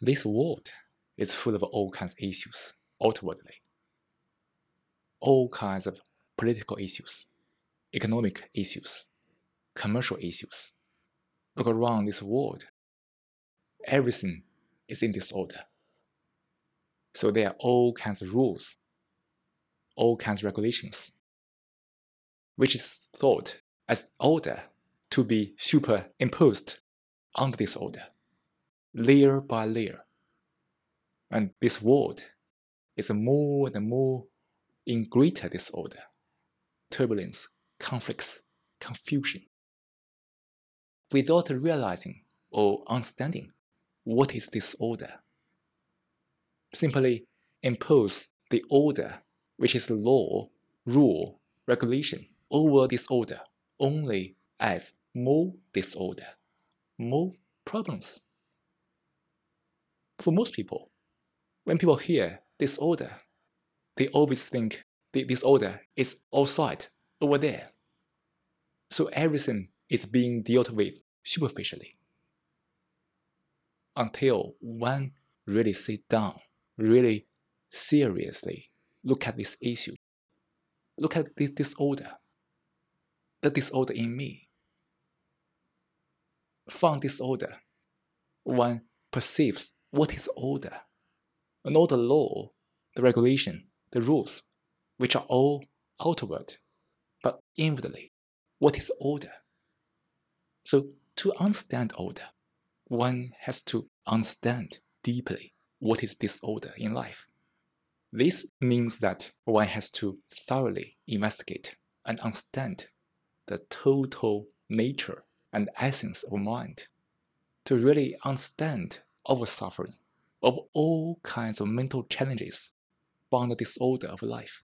This world is full of all kinds of issues outwardly, all kinds of political issues, economic issues, commercial issues. Look around this world, everything is in disorder. So there are all kinds of rules, all kinds of regulations, which is thought as order to be superimposed onto this order, layer by layer. And this world is more and more in greater disorder, turbulence, conflicts, confusion. Without realizing or understanding what is disorder, simply impose the order, which is law, rule, regulation, over disorder only as more disorder, more problems. For most people, when people hear disorder, they always think the disorder is outside, over there. So everything is being dealt with superficially. Until one really sit down, really seriously look at this issue, look at this disorder, the disorder in me. From disorder, one perceives what is order, and all the law, the regulation, the rules, which are all outward, but inwardly, what is order? So, to understand order, one has to understand deeply what is disorder in life. This means that one has to thoroughly investigate and understand the total nature and essence of mind to really understand our suffering of all kinds of mental challenges from the disorder of life.